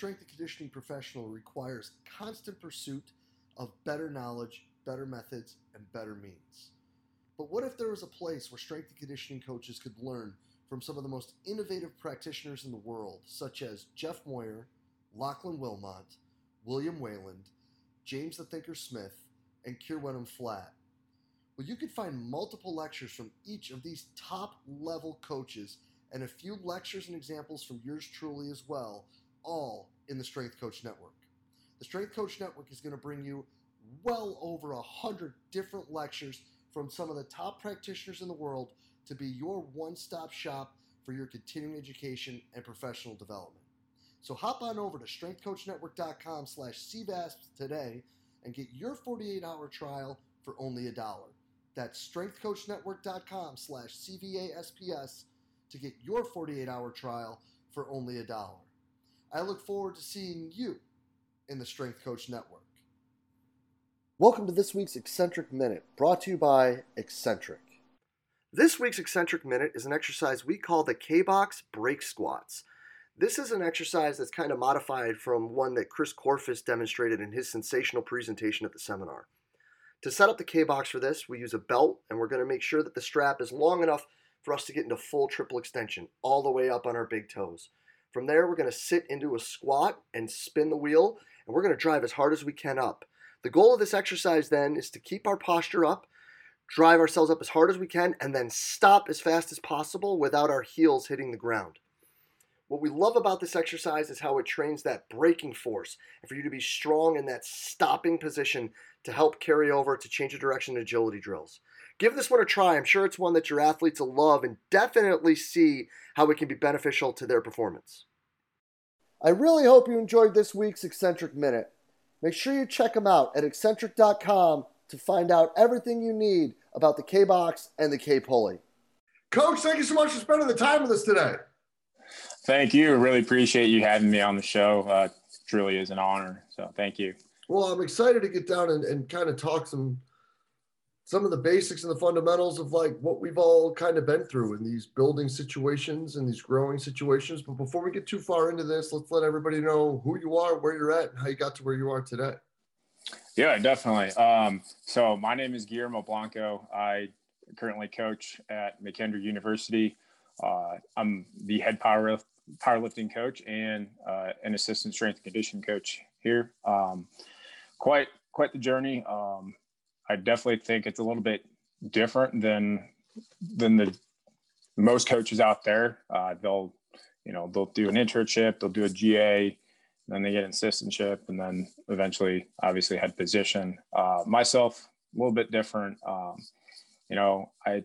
strength and conditioning professional requires constant pursuit of better knowledge, better methods, and better means. But what if there was a place where strength and conditioning coaches could learn from some of the most innovative practitioners in the world, such as Jeff Moyer, Lachlan Wilmot, William Wayland, James the Thinker Smith, and Keir Wenham Flatt? Well, you could find multiple lectures from each of these top level coaches and a few lectures and examples from yours truly as well, all in the Strength Coach Network. The Strength Coach Network is going to bring you well over a hundred different lectures from some of the top practitioners in the world to be your one-stop shop for your continuing education and professional development. So hop on over to strengthcoachnetwork.com slash CVASP today and get your 48-hour trial for only a dollar. That's strengthcoachnetwork.com slash CVASPS to get your 48-hour trial for only a dollar. I look forward to seeing you in the Strength Coach Network. Welcome to this week's Exxentric Minute, brought to you by Exxentric. This week's Exxentric Minute is an exercise we call the K-Box Break Squats. This is an exercise that's kind of modified from one that Chris Korfist demonstrated in his sensational presentation at the seminar. To set up the K-Box for this, we use a belt, and we're going to make sure that the strap is long enough for us to get into full triple extension, all the way up on our big toes. From there, we're going to sit into a squat and spin the wheel, and we're going to drive as hard as we can up. The goal of this exercise then is to keep our posture up, drive ourselves up as hard as we can, and then stop as fast as possible without our heels hitting the ground. What we love about this exercise is how it trains that braking force and for you to be strong in that stopping position to help carry over to change of direction agility drills. Give this one a try. I'm sure it's one that your athletes will love and definitely see how it can be beneficial to their performance. I really hope you enjoyed this week's Exxentric Minute. Make sure you check them out at exxentric.com to find out everything you need about the K Box and the K Pulley. Coach, thank you so much for spending the time with us today. Thank you. Really appreciate you having me on the show. Uh, truly is an honor. So thank you. Well, I'm excited to get down and, and kind of talk some some of the basics and the fundamentals of like what we've all kind of been through in these building situations and these growing situations. But before we get too far into this, let's let everybody know who you are, where you're at, and how you got to where you are today. Yeah, definitely. Um, so my name is Guillermo Blanco. I currently coach at McKendree University. Uh, I'm the head power powerlifting coach and uh, an assistant strength and conditioning coach here. Um, quite quite the journey. Um, I definitely think it's a little bit different than than the most coaches out there. Uh, they'll you know they'll do an internship, they'll do a GA, then they get an assistantship, and then eventually, obviously, head position. Uh, myself, a little bit different. Um, you know, I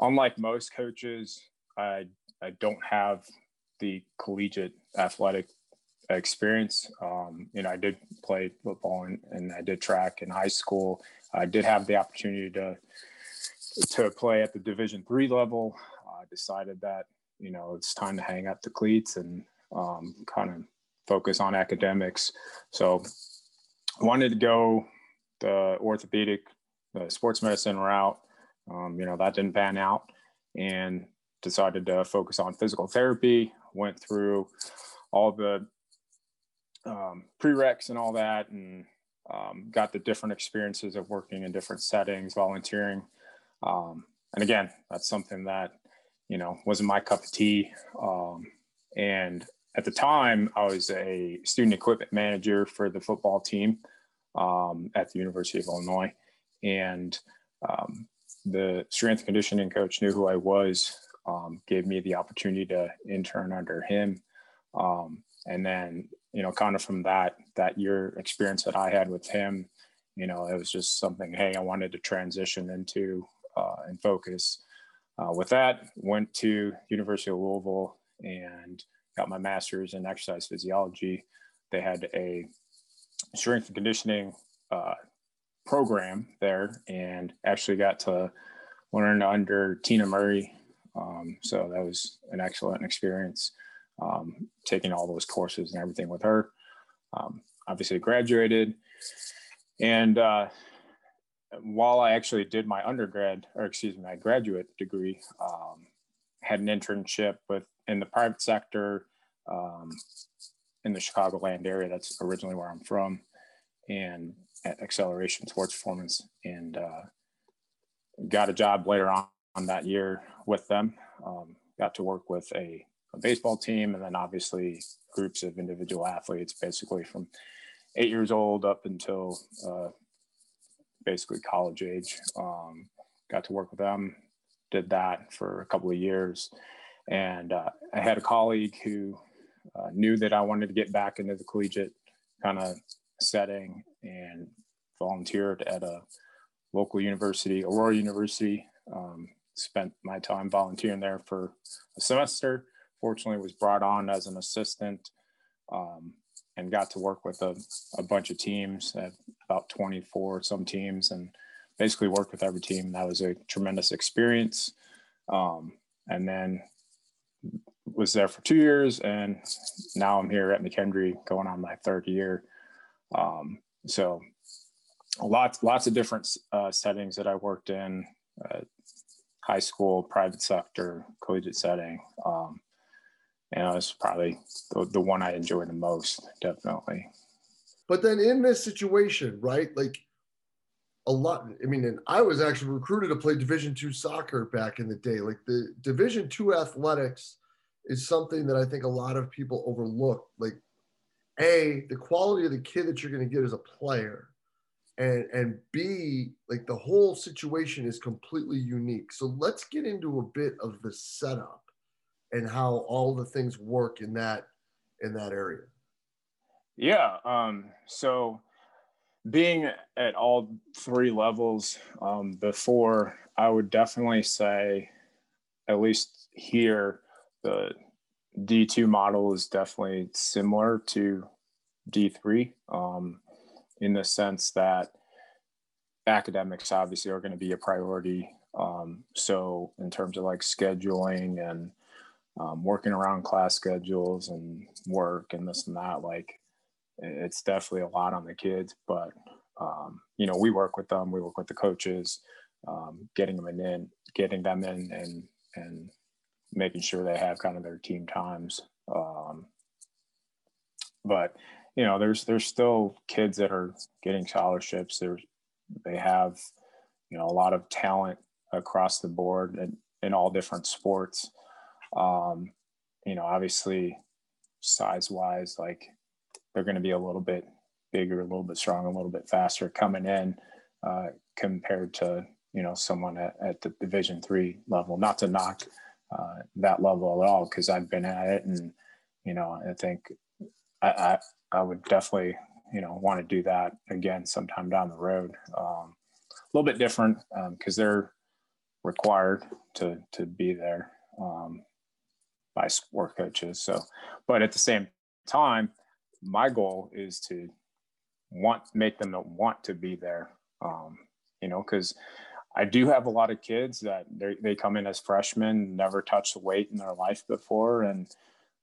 unlike most coaches, I I don't have the collegiate athletic experience. Um, you know, I did play football and, and, I did track in high school. I did have the opportunity to to play at the Division three level. I decided that you know it's time to hang up the cleats and um, kind of focus on academics. So, wanted to go the orthopedic, the sports medicine route. Um, you know that didn't pan out, and decided to focus on physical therapy. Went through all the um, prereqs and all that, and um, got the different experiences of working in different settings, volunteering. Um, and again, that's something that, you know, wasn't my cup of tea. Um, and at the time, I was a student equipment manager for the football team um, at the University of Illinois. And um, the strength conditioning coach knew who I was, gave me the opportunity to intern under him. and then you know, kind of from that that year experience that I had with him, you know, it was just something. Hey, I wanted to transition into uh, and focus. Uh, with that, went to University of Louisville and got my master's in exercise physiology. They had a strength and conditioning uh, program there, and actually got to learn under Tina Murray. Um, so that was an excellent experience um, taking all those courses and everything with her. Um, obviously, graduated. And uh, while I actually did my undergrad, or excuse me, my graduate degree, um, had an internship with in the private sector, um, in the Chicagoland area. That's originally where I'm from, and at Acceleration Sports Performance, and uh, got a job later on, on that year with them. Um, got to work with a, a, baseball team, and then obviously groups of individual athletes, basically from eight years old up until uh, basically college age. Um, got to work with them, did that for a couple of years. And uh, I had a colleague who uh, knew that I wanted to get back into the collegiate kind of setting and volunteered at a local university, Aurora University. Um, spent my time volunteering there for a semester. Fortunately, was brought on as an assistant um, and got to work with a, a bunch of teams at about 24 some teams and basically worked with every team. That was a tremendous experience. Um, and then was there for two years and now I'm here at McKendree going on my third year. Um, so lots, lots of different uh, settings that I worked in, uh, high school, private sector, collegiate setting. Um, and it's probably the, the one I enjoy the most, definitely. But then in this situation, right? Like a lot. I mean, and I was actually recruited to play Division two soccer back in the day. Like the Division two athletics is something that I think a lot of people overlook. Like, a the quality of the kid that you're going to get as a player, and and b like the whole situation is completely unique. So let's get into a bit of the setup and how all the things work in that in that area. Yeah. Um, so being at all three levels um, before, I would definitely say, at least here, the D2 model is definitely similar to D3 um, in the sense that academics obviously are going to be a priority. Um, so, in terms of like scheduling and um, working around class schedules and work and this and that, like it's definitely a lot on the kids, but um, you know, we work with them, we work with the coaches, um, getting them in, getting them in and, and making sure they have kind of their team times. Um, but you know, there's, there's still kids that are getting scholarships. There's, they have, you know, a lot of talent across the board and in all different sports. Um, you know, obviously size wise, like they're going to be a little bit bigger, a little bit stronger, a little bit faster coming in uh, compared to you know someone at, at the Division three level. Not to knock uh, that level at all, because I've been at it, and you know I think I, I, I would definitely you know want to do that again sometime down the road. Um, a little bit different because um, they're required to to be there um, by sport coaches. So, but at the same time, my goal is to want make them want to be there um, you know because i do have a lot of kids that they come in as freshmen never touched weight in their life before and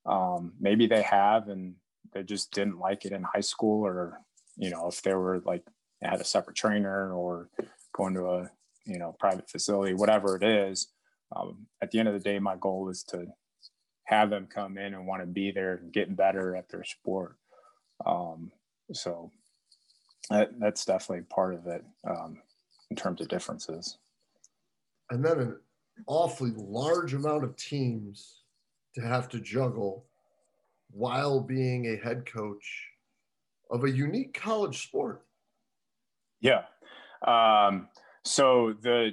um, maybe they have and they just didn't like it in high school or you know if they were like had a separate trainer or going to a you know private facility whatever it is um, at the end of the day my goal is to have them come in and want to be there and get better at their sport um, so that, that's definitely part of it um, in terms of differences. And then an awfully large amount of teams to have to juggle while being a head coach of a unique college sport. Yeah. Um, so the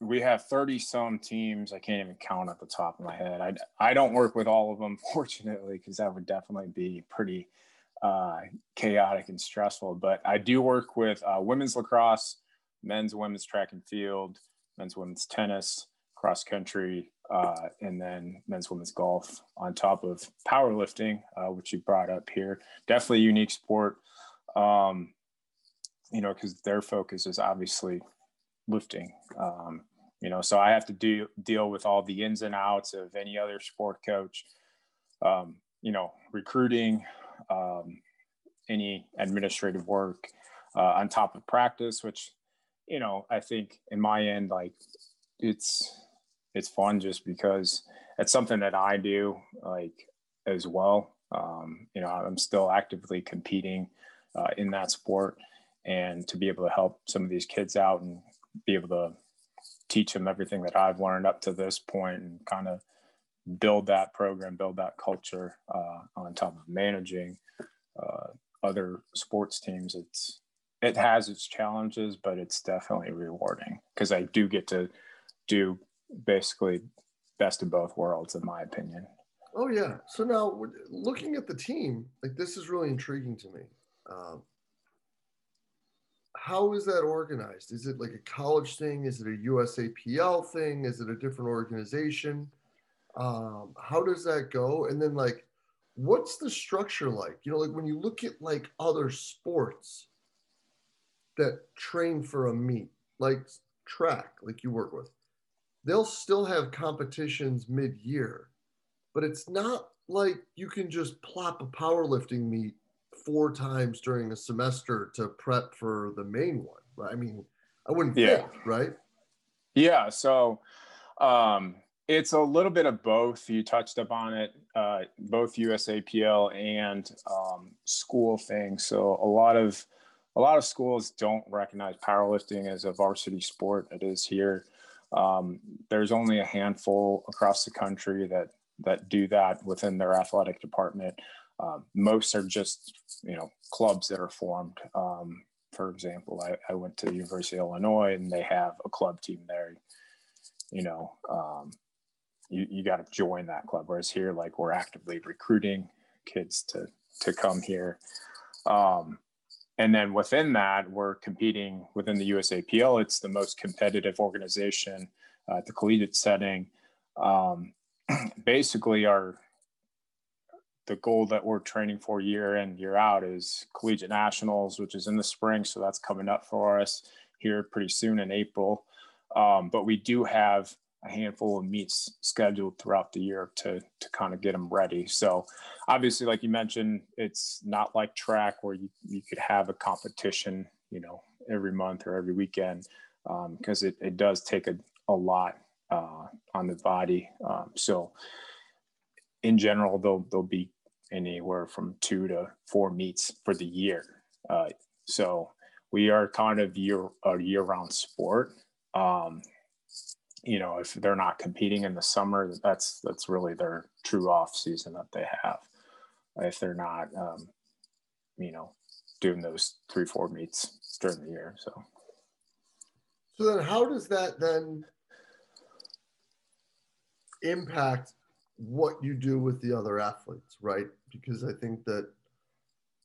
we have 30 some teams. I can't even count at the top of my head. I, I don't work with all of them, fortunately, because that would definitely be pretty uh, chaotic and stressful. But I do work with uh, women's lacrosse, men's, women's track and field, men's, women's tennis, cross country, uh, and then men's, women's golf on top of powerlifting, uh, which you brought up here. Definitely unique sport, um, you know, because their focus is obviously lifting. Um, you know, so I have to do deal with all the ins and outs of any other sport coach. Um, you know, recruiting, um, any administrative work uh, on top of practice, which, you know, I think in my end, like it's, it's fun just because it's something that I do like as well. Um, you know, I'm still actively competing uh, in that sport, and to be able to help some of these kids out and be able to teach them everything that I've learned up to this point and kind of build that program, build that culture uh, on top of managing uh, other sports teams. It's it has its challenges, but it's definitely rewarding because I do get to do basically best of both worlds, in my opinion. Oh yeah. So now looking at the team, like this is really intriguing to me. Um, how is that organized? Is it like a college thing? Is it a USAPL thing? Is it a different organization? Um, how does that go? And then like, what's the structure like? You know, like when you look at like other sports that train for a meet, like track, like you work with, they'll still have competitions mid-year, but it's not like you can just plop a powerlifting meet four times during a semester to prep for the main one. I mean, I wouldn't yeah. think, right? Yeah. So um, it's a little bit of both. You touched upon it, uh, both USAPL and um, school things. So a lot of a lot of schools don't recognize powerlifting as a varsity sport. It is here. Um, there's only a handful across the country that that do that within their athletic department. Um, most are just you know clubs that are formed. Um, for example, I, I, went to the University of Illinois and they have a club team there. You know, um, you, you got to join that club. Whereas here, like we're actively recruiting kids to to come here. Um, and then within that, we're competing within the USAPL. It's the most competitive organization uh, at the collegiate setting. Um, basically, our the goal that we're training for year in year out is collegiate nationals which is in the spring so that's coming up for us here pretty soon in april. Um, but we do have a handful of meets scheduled throughout the year to to kind of get them ready. So obviously like you mentioned it's not like track where you, you could have a competition you know every month or every weekend because um, it, it does take a, a lot uh, on the body. Um, so in general they'll they'll be anywhere from two to four meets for the year. Uh, so we are kind of year a year round sport. Um, you know, if they're not competing in the summer, that's that's really their true off season that they have. If they're not, um, you know, doing those three four meets during the year, so. So then, how does that then impact what you do with the other athletes, right? Because I think that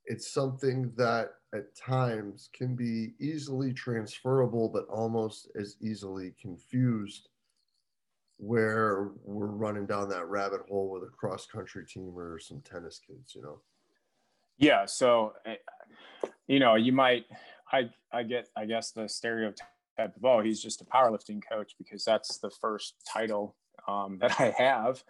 it's something that at times can be easily transferable, but almost as easily confused where we're running down that rabbit hole with a cross country team or some tennis kids, you know? Yeah. So, eh, you know, you might, I, I get, I guess the stereotype of, oh, he's just a powerlifting coach because that's the first title um, that I have.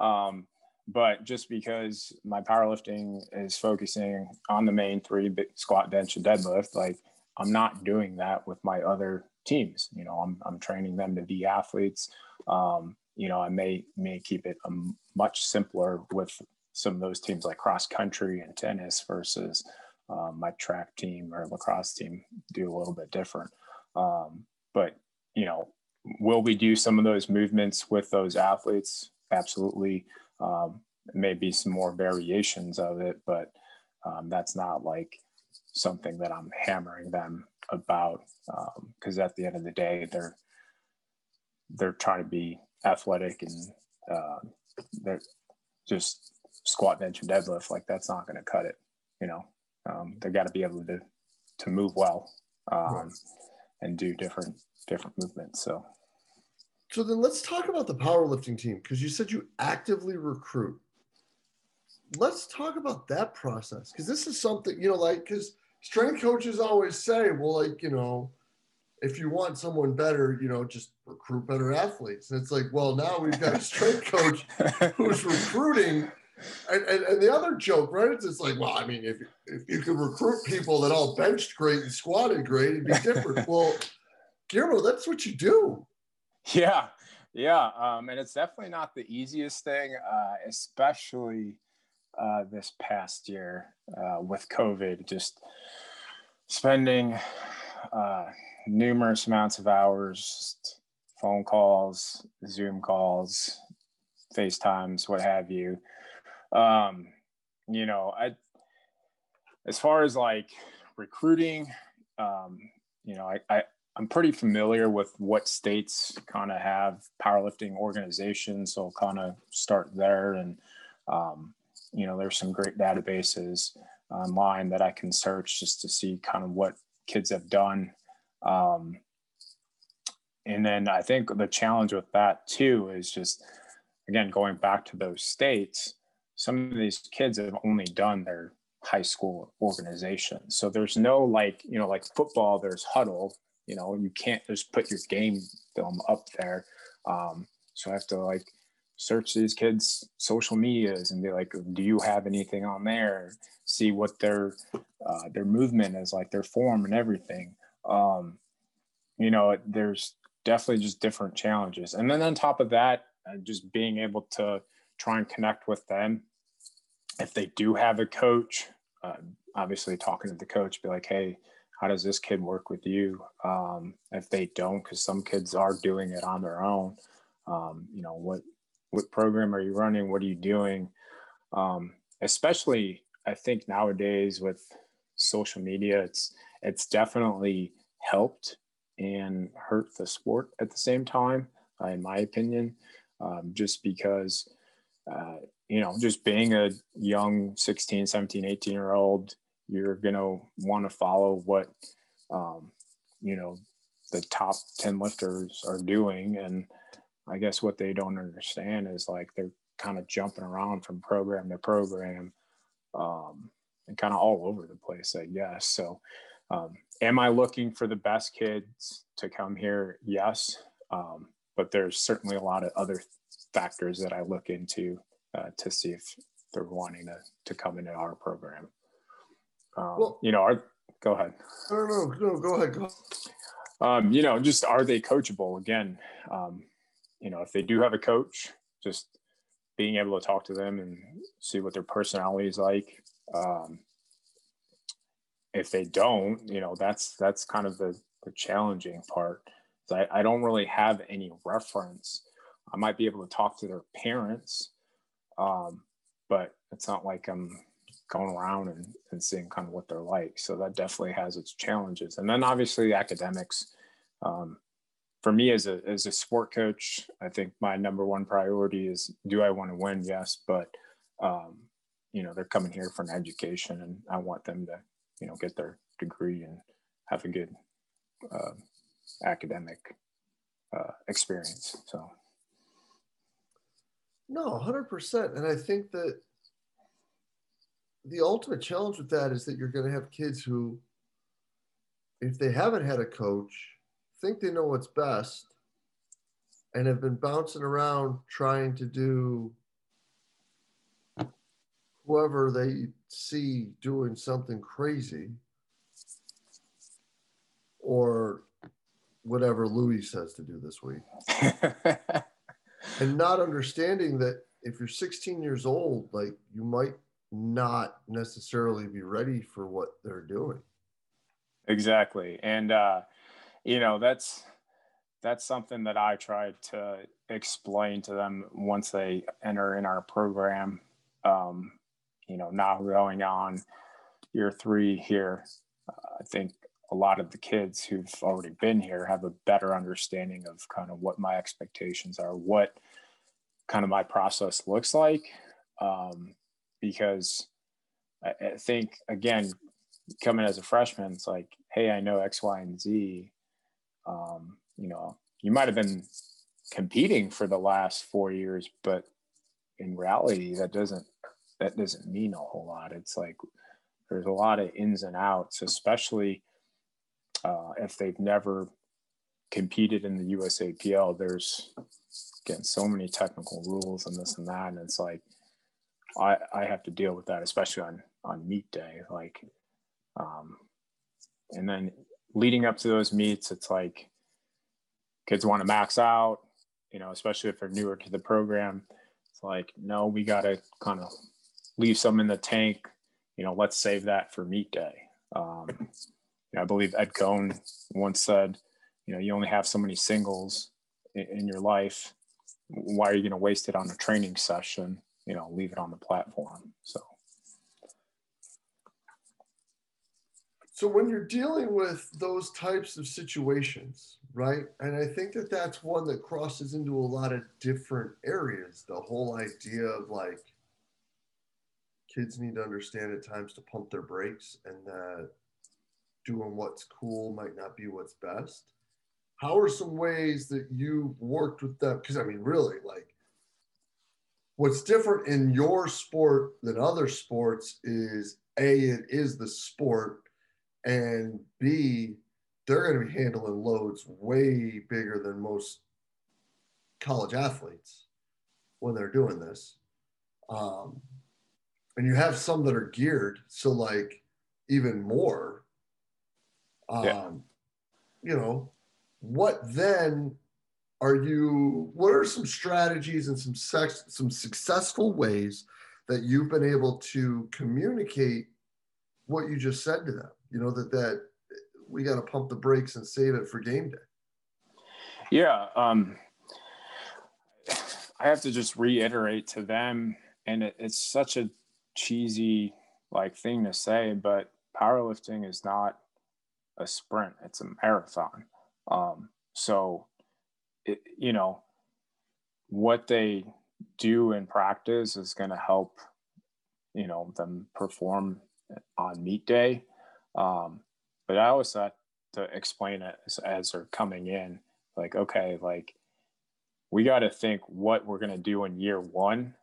Um, but just because my powerlifting is focusing on the main three squat, bench, and deadlift, like I'm not doing that with my other teams. You know, I'm, I'm training them to be athletes. Um, you know, I may may keep it a much simpler with some of those teams like cross country and tennis versus um, my track team or lacrosse team do a little bit different. Um, but you know, will we do some of those movements with those athletes? Absolutely. Um, maybe some more variations of it, but um, that's not like something that I'm hammering them about because um, at the end of the day, they're they're trying to be athletic and uh, they're just squat, bench, and deadlift. Like that's not going to cut it. You know, um, they got to be able to to move well um, right. and do different different movements. So so then let's talk about the powerlifting team because you said you actively recruit. Let's talk about that process because this is something, you know, like, because strength coaches always say, well, like, you know, if you want someone better, you know, just recruit better athletes. And it's like, well, now we've got a strength coach who's recruiting. And, and, and, the other joke, right? It's just like, well, I mean, if, if you could recruit people that all benched great and squatted great, it'd be different. well, Guillermo, that's what you do. Yeah, yeah, um, and it's definitely not the easiest thing, uh, especially uh, this past year uh, with COVID, just spending uh, numerous amounts of hours, phone calls, Zoom calls, FaceTimes, what have you. Um, you know, I, as far as like recruiting, um, you know, I, I, I'm pretty familiar with what states kind of have powerlifting organizations. So I'll kind of start there. And, um, you know, there's some great databases online that I can search just to see kind of what kids have done. Um, and then I think the challenge with that too is just, again, going back to those states, some of these kids have only done their high school organization. So there's no like, you know, like football, there's Hudl, you know, you can't just put your game film up there. Um, so I have to like search these kids' social medias and be like, do you have anything on there? See what their uh, their movement is like, their form and everything. Um, you know, there's definitely just different challenges. And then on top of that, uh, just being able to try and connect with them if they do have a coach, uh, obviously talking to the coach, be like, hey, how does this kid work with you? Um, if they don't, because some kids are doing it on their own, um, you know, what what program are you running? What are you doing? Um, especially, I think nowadays with social media, it's it's definitely helped and hurt the sport at the same time, uh, in my opinion, um, just because uh, you know, just being a young 16, 17, 18 year old, you're going to want to follow what, um, you know, the top 10 lifters are doing. And I guess what they don't understand is like they're kind of jumping around from program to program um, and kind of all over the place, I guess. So, um, am I looking for the best kids to come here? Yes. Um, but there's certainly a lot of other factors that I look into uh, to see if they're wanting to, to come into our program. Um, well, you know, our, go ahead. I don't. No, go ahead. Go. Um, you know, just are they coachable? Again, um, you know, if they do have a coach, just being able to talk to them and see what their personality is like. Um, if they don't, you know, that's that's kind of the, the challenging part. I, I don't really have any reference. I might be able to talk to their parents, um, but it's not like I'm going around and, and seeing kind of what they're like. So that definitely has its challenges. And then obviously academics. Um, for me as a as a sport coach, I think my number one priority is do I want to win? Yes, but um, you know they're coming here for an education, and I want them to you know get their degree and have a good uh, academic uh, experience. So no, hundred percent. And I think that the ultimate challenge with that is that you're going to have kids who, if they haven't had a coach, think they know what's best, and have been bouncing around trying to do whoever they see doing something crazy or whatever Louis says to do this week. and not understanding that if you're 16 years old, like you might not necessarily be ready for what they're doing. Exactly. And, uh, you know, that's, that's something that I try to explain to them once they enter in our program. Um, you know, now going on year three here, uh, I think a lot of the kids who've already been here have a better understanding of kind of what my expectations are, what kind of my process looks like. Um, because I, I think, again, coming as a freshman, it's like, hey, I know X, Y, and Z. Um, you know, you might have been competing for the last four years, but in reality, that doesn't that doesn't mean a whole lot. It's like there's a lot of ins and outs, especially uh, if they've never competed in the USAPL. There's again so many technical rules and this and that, and it's like I I have to deal with that, especially on on meet day. Like, um, and then leading up to those meets, it's like kids want to max out, you know, especially if they're newer to the program. It's like, no, we got to kind of leave some in the tank. You know, let's save that for meet day. Um, I believe Ed Coan once said, you know, you only have so many singles in, in your life. Why are you going to waste it on a training session? You know, leave it on the platform. So. So when you're dealing with those types of situations, right? And I think that that's one that crosses into a lot of different areas. The whole idea of like kids need to understand at times to pump their brakes and that doing what's cool might not be what's best. How are some ways that you've worked with them? Because I mean, really, like what's different in your sport than other sports is A, it is the sport and B, they're going to be handling loads way bigger than most college athletes when they're doing this. Um, and you have some that are geared, so like even more. Um, yeah. You know, what then are you? What are some strategies and some sex, some successful ways that you've been able to communicate what you just said to them? you know that that we got to pump the brakes and save it for game day. Yeah, um, I have to just reiterate to them, and it, it's such a cheesy like thing to say, but powerlifting is not a sprint; it's a marathon. Um, so, it, you know, what they do in practice is going to help, you know, them perform on meet day um, but I always thought to explain it as, as they're coming in, like, okay, like we got to think what we're going to do in year one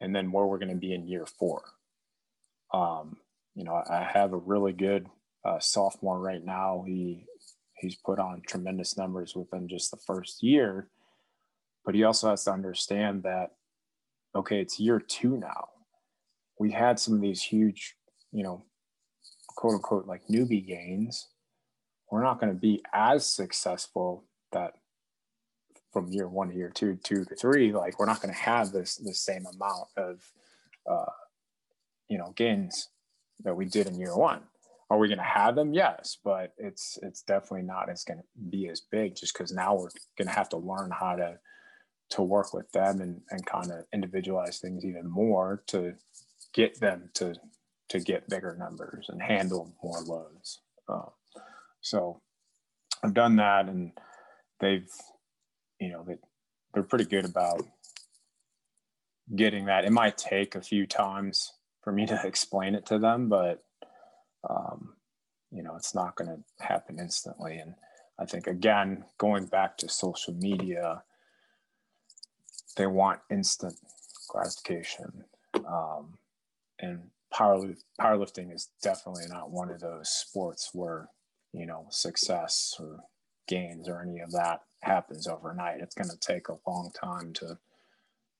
and then where we're going to be in year four. Um, you know, I have a really good uh, sophomore right now. He he's put on tremendous numbers within just the first year, but he also has to understand that okay, it's year two now. We had some of these huge, you know, quote unquote like newbie gains, we're not going to be as successful that from year one to year two, two to three, like we're not going to have this the same amount of uh, you know gains that we did in year one. Are we going to have them? Yes, but it's it's definitely not as going to be as big just because now we're going to have to learn how to to work with them and, and kind of individualize things even more to get them to to get bigger numbers and handle more loads. Uh, so I've done that, and they've, you know, they they're pretty good about getting that. It might take a few times for me to explain it to them, but um, you know, it's not going to happen instantly. And I think again, going back to social media, they want instant gratification. Um, and power powerlifting is definitely not one of those sports where you know success or gains or any of that happens overnight. It's going to take a long time to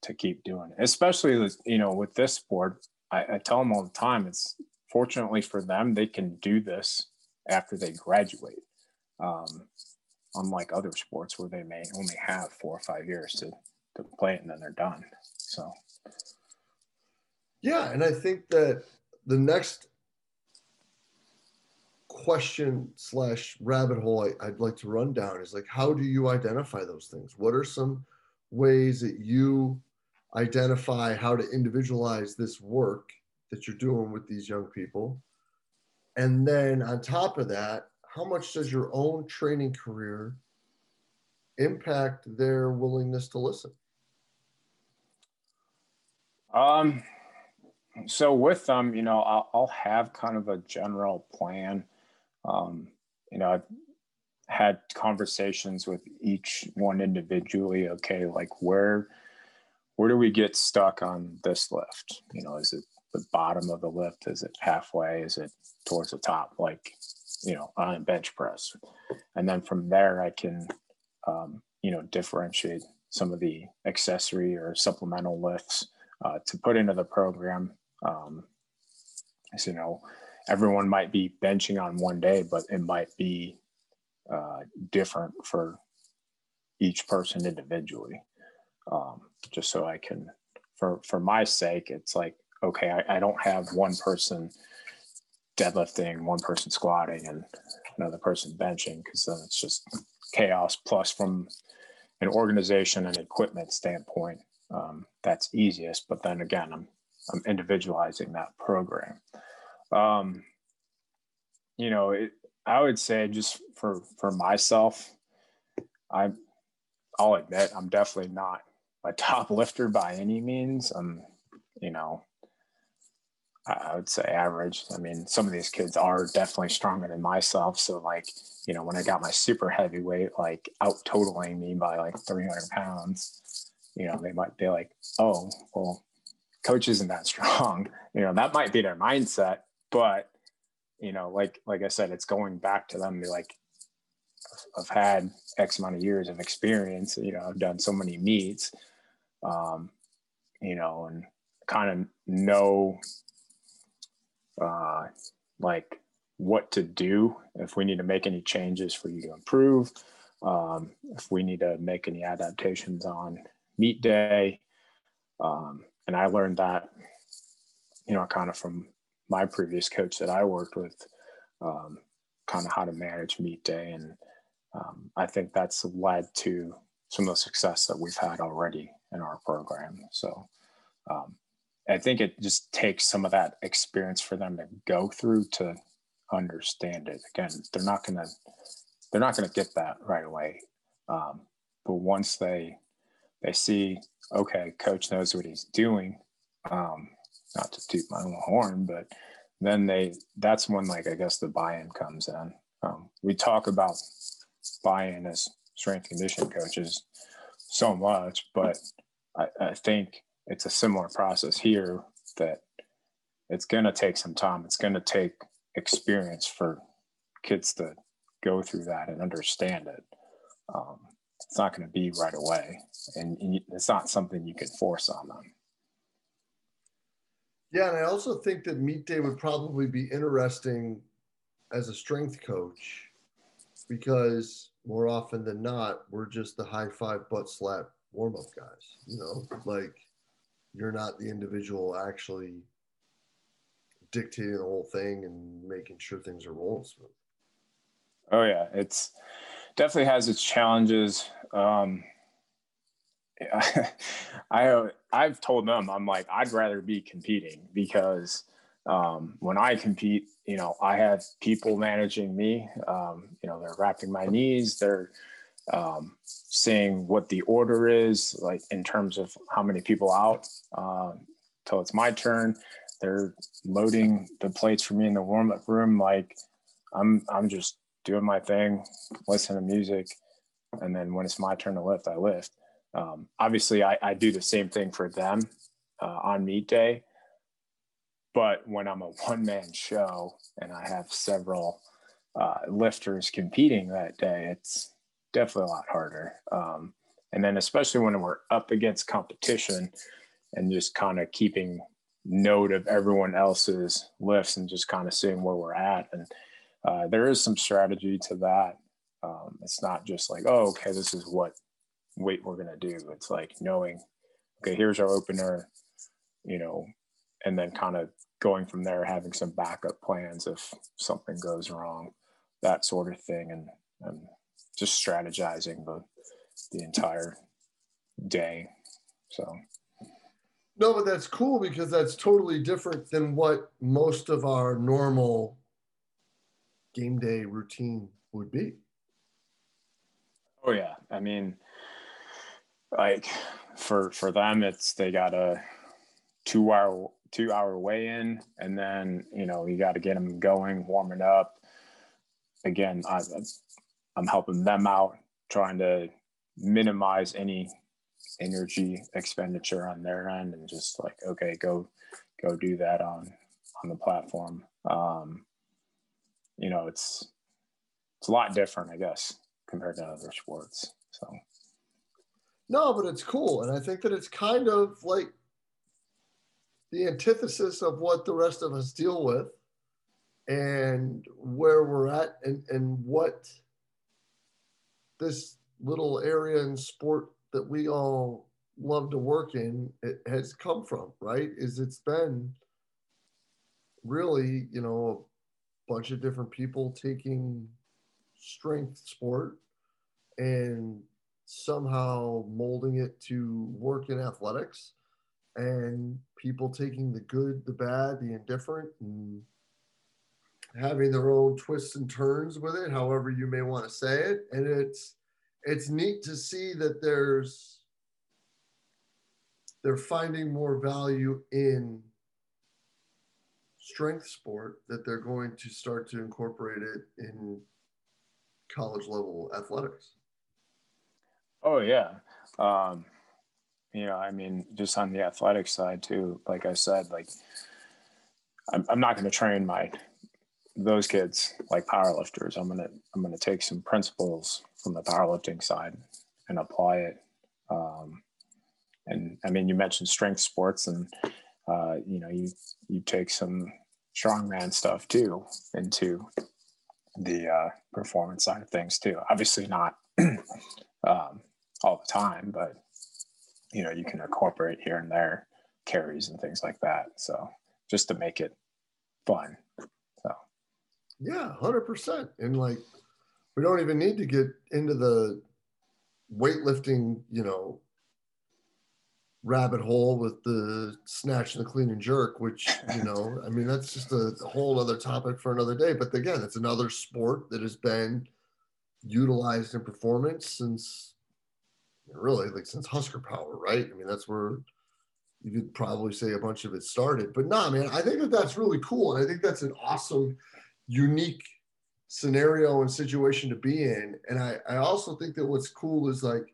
to keep doing it. Especially you know with this sport, I, I tell them all the time. It's fortunately for them they can do this after they graduate. Um, unlike other sports where they may only have four or five years to to play it and then they're done. So yeah, and I think that the next question slash rabbit hole I, would like to run down is like, how do you identify those things? What are some ways that you identify how to individualize this work that you're doing with these young people? And then on top of that, how much does your own training career impact their willingness to listen? Um, so with them, you know, I'll, I'll have kind of a general plan. Um, you know, I've had conversations with each one individually. Okay, like where where do we get stuck on this lift? You know, is it the bottom of the lift? Is it halfway? Is it towards the top? Like, you know, on bench press, and then from there I can, um, you know, differentiate some of the accessory or supplemental lifts uh, to put into the program um, so, you know, everyone might be benching on one day, but it might be uh, different for each person individually. Um, just so I can, for for my sake, it's like okay, I, I don't have one person deadlifting, one person squatting, and another person benching because then it's just chaos. Plus, from an organization and equipment standpoint, um, that's easiest. But then again, I'm I'm individualizing that program. Um, you know, it, I would say just for for myself, I I'll admit I'm definitely not a top lifter by any means. I'm, you know, I would say average. I mean, some of these kids are definitely stronger than myself. So like, you know, when I got my super heavyweight, like out totaling me by like 300 pounds, you know, they might be like, oh, well, coach isn't that strong. You know, that might be their mindset, but you know, like, like I said, it's going back to them. Be like, I've had X amount of years of experience. You know, I've done so many meets, um, you know, and kind of know uh, like what to do if we need to make any changes for you to improve, um, if we need to make any adaptations on meet day. Um, and I learned that, you know, kind of from my previous coach that I worked with, um, kind of how to manage meet day. And um, I think that's led to some of the success that we've had already in our program. So, um, I think it just takes some of that experience for them to go through to understand it. Again, they're not gonna they're not gonna get that right away. Um, but once they they see, okay, coach knows what he's doing. Um, not to toot my own horn, but then they that's when like I guess the buy-in comes in. Um, we talk about buy-in as strength condition coaches so much, but I, I think it's a similar process here that it's going to take some time. It's going to take experience for kids to go through that and understand it. Um, it's not going to be right away, and, it's not something you can force on them. Yeah, and I also think that meet day would probably be interesting as a strength coach because more often than not, we're just the high five butt slap warm up guys. You know, like you're not the individual actually dictating the whole thing and making sure things are rolling smooth. Oh yeah, it's definitely has its challenges. Um, I I've told them I'm like I'd rather be competing because um, when I compete, you know, I have people managing me. Um, you know, they're wrapping my knees. They're um, seeing what the order is, like in terms of how many people out uh, till it's my turn. They're loading the plates for me in the warm up room. Like I'm, I'm just doing my thing, listening to music, and then when it's my turn to lift, I lift. Um, obviously, I, I, do the same thing for them uh, on meet day, but when I'm a one man show and I have several uh, lifters competing that day, it's definitely a lot harder. Um, and then especially when we're up against competition and just kind of keeping note of everyone else's lifts and just kind of seeing where we're at. And uh, there is some strategy to that. Um, it's not just like, oh, okay, this is what weight we're going to do. It's like knowing, okay, here's our opener, you know, and then kind of going from there, having some backup plans if something goes wrong, that sort of thing. And, and just strategizing the the entire day. So no, but that's cool because that's totally different than what most of our normal game day routine would be. Oh yeah, I mean, like for for them, it's they got a two hour two hour weigh in, and then you know you got to get them going, warming up. Again, I, I'm helping them out, trying to minimize any energy expenditure on their end and just like okay go go do that on on the platform. Um you know it's it's a lot different i guess compared to other sports so. No but it's cool and i think that it's kind of like the antithesis of what the rest of us deal with and where we're at and and what this little area in sport that we all love to work in it has come from, right? Is it's been really, you know, a bunch of different people taking strength sport and somehow molding it to work in athletics and people taking the good, the bad, the indifferent and having their own twists and turns with it, however you may want to say it. And it's it's neat to see that there's they're finding more value in strength sport that they're going to start to incorporate it in college level athletics. Oh yeah. Um, you know, I mean, just on the athletic side too, like I said, like I'm, I'm not going to train my, those kids like powerlifters. I'm going to, I'm going to take some principles from the powerlifting side and apply it. Um, and I mean, you mentioned strength sports and, uh, you know, you, you take some strongman stuff too into the uh, performance side of things too. Obviously not um, all the time, but you know, you can incorporate here and there carries and things like that. So just to make it fun. Yeah, hundred percent. And like we don't even need to get into the weightlifting, you know, rabbit hole with the snatch and the clean and jerk, which, you know, I mean, that's just a, a whole other topic for another day. But again, it's another sport that has been utilized in performance since really like since Husker Power, right? I mean, that's where you could probably say a bunch of it started. But nah, man, I think that that's really cool. And I think that's an awesome, unique scenario and situation to be in. And I, I also think that what's cool is like,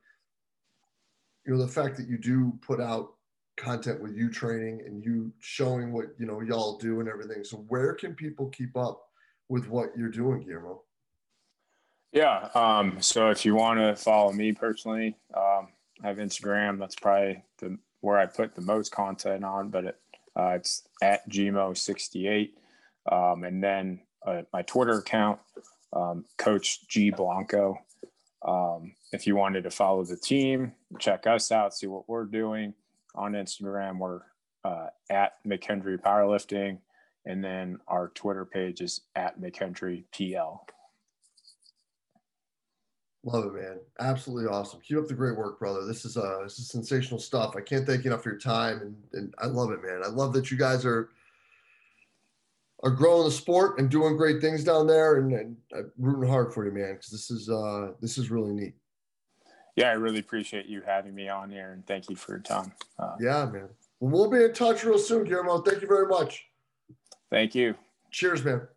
you know, the fact that you do put out content with you training and you showing what, you know, y'all do and everything. So where can people keep up with what you're doing, Guillermo? Yeah. Um, so if you want to follow me personally, um, I have Instagram. That's probably the where I put the most content on, but it, uh, it's at gmo68. Um, and then uh, my Twitter account, um, Coach G Blanco. Um, if you wanted to follow the team, check us out, see what we're doing on Instagram. We're uh, at McHenry Powerlifting, and then our Twitter page is at McHenry PL. Love it, man. Absolutely awesome. Keep up the great work, brother. This is uh this is sensational stuff. I can't thank you enough for your time and, and I love it, man. I love that you guys are are growing the sport and doing great things down there and, and I'm rooting hard for you, man, because this is uh this is really neat. Yeah, I really appreciate you having me on here and thank you for your time. Uh, yeah, man. Well, we'll be in touch real soon, Guillermo. Thank you very much. Thank you. Cheers, man.